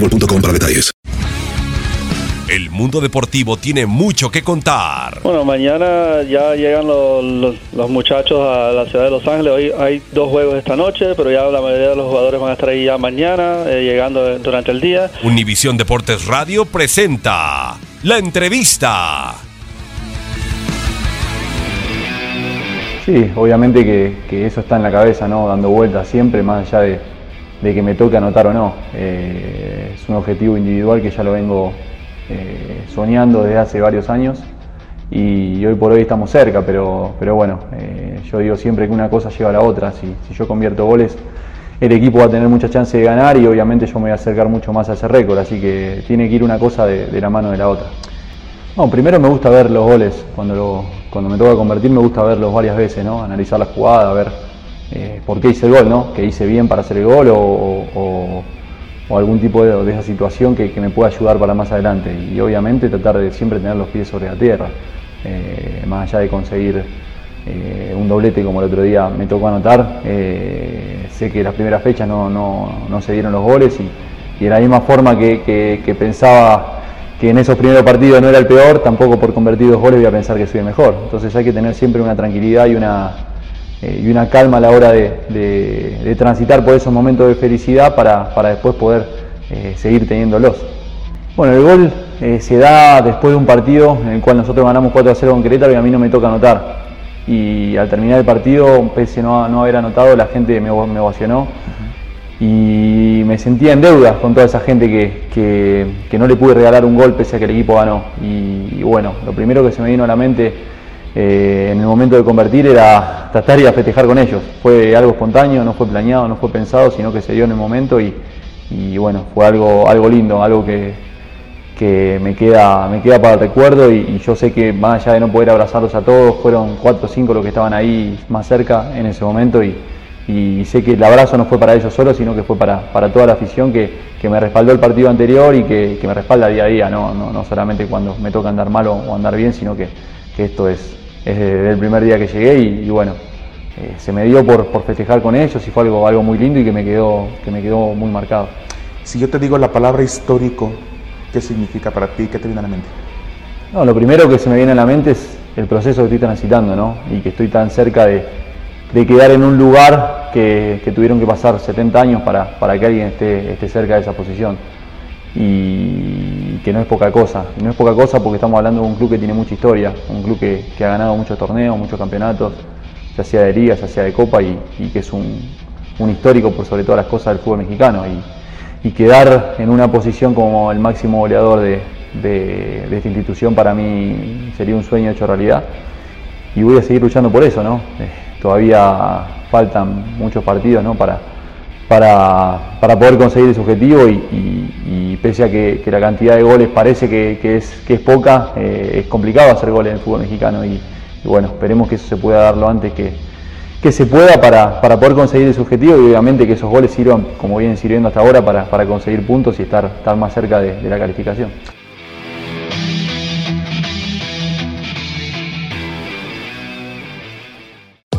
boostmobile.com para detalles. El mundo deportivo tiene mucho que contar. Bueno, mañana ya llegan los, los- los muchachos a la ciudad de Los Ángeles. Hoy hay dos juegos esta noche, pero ya la mayoría de los jugadores van a estar ahí ya mañana, eh, llegando durante el día. Univisión Deportes Radio presenta la entrevista. Sí, obviamente que, que eso está en la cabeza, ¿no? Dando vueltas siempre, más allá de, de que me toque anotar o no. Eh, es un objetivo individual que ya lo vengo eh, soñando desde hace varios años y hoy por hoy estamos cerca, pero, pero bueno, eh, yo digo siempre que una cosa lleva a la otra. Si, si yo convierto goles, el equipo va a tener mucha chance de ganar y obviamente yo me voy a acercar mucho más a ese récord, así que tiene que ir una cosa de- la mano de la otra. No, primero me gusta ver los goles. Cuando, lo- cuando me toca convertir me gusta verlos varias veces, ¿no? Analizar la jugada, ver eh, por qué hice el gol, ¿no? Que hice bien para hacer el gol o, algún tipo de, esa situación que, me pueda ayudar para más adelante. Y obviamente tratar de siempre tener los pies sobre la tierra. Eh, más allá de conseguir eh, un doblete como el otro día me tocó anotar. eh, sé que las primeras fechas no, no- no se dieron los goles y, y de la misma forma que, que- que pensaba que en esos primeros partidos no era el peor, tampoco por convertir dos goles voy a pensar que soy el mejor. Entonces hay que tener siempre una tranquilidad y una, eh, y una calma a la hora de, de- transitar por esos momentos de felicidad para, para después poder eh, seguir teniéndolos. Bueno, el gol eh, se da después de un partido en el cual nosotros ganamos 4 a 0 con Querétaro y a mí no me toca anotar. Y al terminar el partido, pese no, no haber anotado, la gente me, me ovacionó y me sentía en deuda con toda esa gente que, que- que no le pude regalar un gol pese a que el equipo ganó. Y, y bueno, lo primero que se me vino a la mente eh, en el momento de convertir era tratar ir a festejar con ellos. Fue algo espontáneo, no fue planeado, no fue pensado, sino que se dio en el momento y, y bueno, fue algo, algo lindo, algo que, que me queda, me queda para el recuerdo y, y yo sé que más allá de no poder abrazarlos a todos, fueron cuatro o cinco los que estaban ahí más cerca en ese momento y, y sé que el abrazo no fue para ellos solos, sino que fue para, para toda la afición que, que me respaldó el partido anterior y que, me respalda día a día, no, no, no solamente cuando me toca andar mal o, o andar bien, sino que, que esto es, es desde el primer día que llegué y, y bueno, eh, se me dio por, por festejar con ellos y fue algo, algo muy lindo y que me quedó, que me quedó muy marcado. Si yo te digo la palabra histórico, ¿qué significa para ti? ¿Qué te viene a la mente? No, lo primero que se me viene a la mente es el proceso que estoy transitando, ¿no? Y que estoy tan cerca de, de quedar en un lugar que, que tuvieron que pasar 70 años para, para que alguien esté, esté cerca de esa posición. Y que no es poca cosa. Y no es poca cosa porque estamos hablando de un club que tiene mucha historia, un club que, que ha ganado muchos torneos, muchos campeonatos, ya sea de liga, ya sea de copa, y, que es un, un histórico por sobre todas las cosas del fútbol mexicano. Y, y quedar en una posición como el máximo goleador de, de, esta institución para mí sería un sueño hecho realidad y voy a seguir luchando por eso, ¿no? Eh, todavía faltan muchos partidos ¿no? para, para, para, poder conseguir ese objetivo y, pese a que, la cantidad de goles parece que, es, que es poca, eh, es complicado hacer goles en el fútbol mexicano y, bueno, esperemos que eso se pueda dar lo antes que, que se pueda para, para, poder conseguir ese objetivo y obviamente que esos goles sirvan como vienen sirviendo hasta ahora para, para conseguir puntos y estar, estar más cerca de la calificación.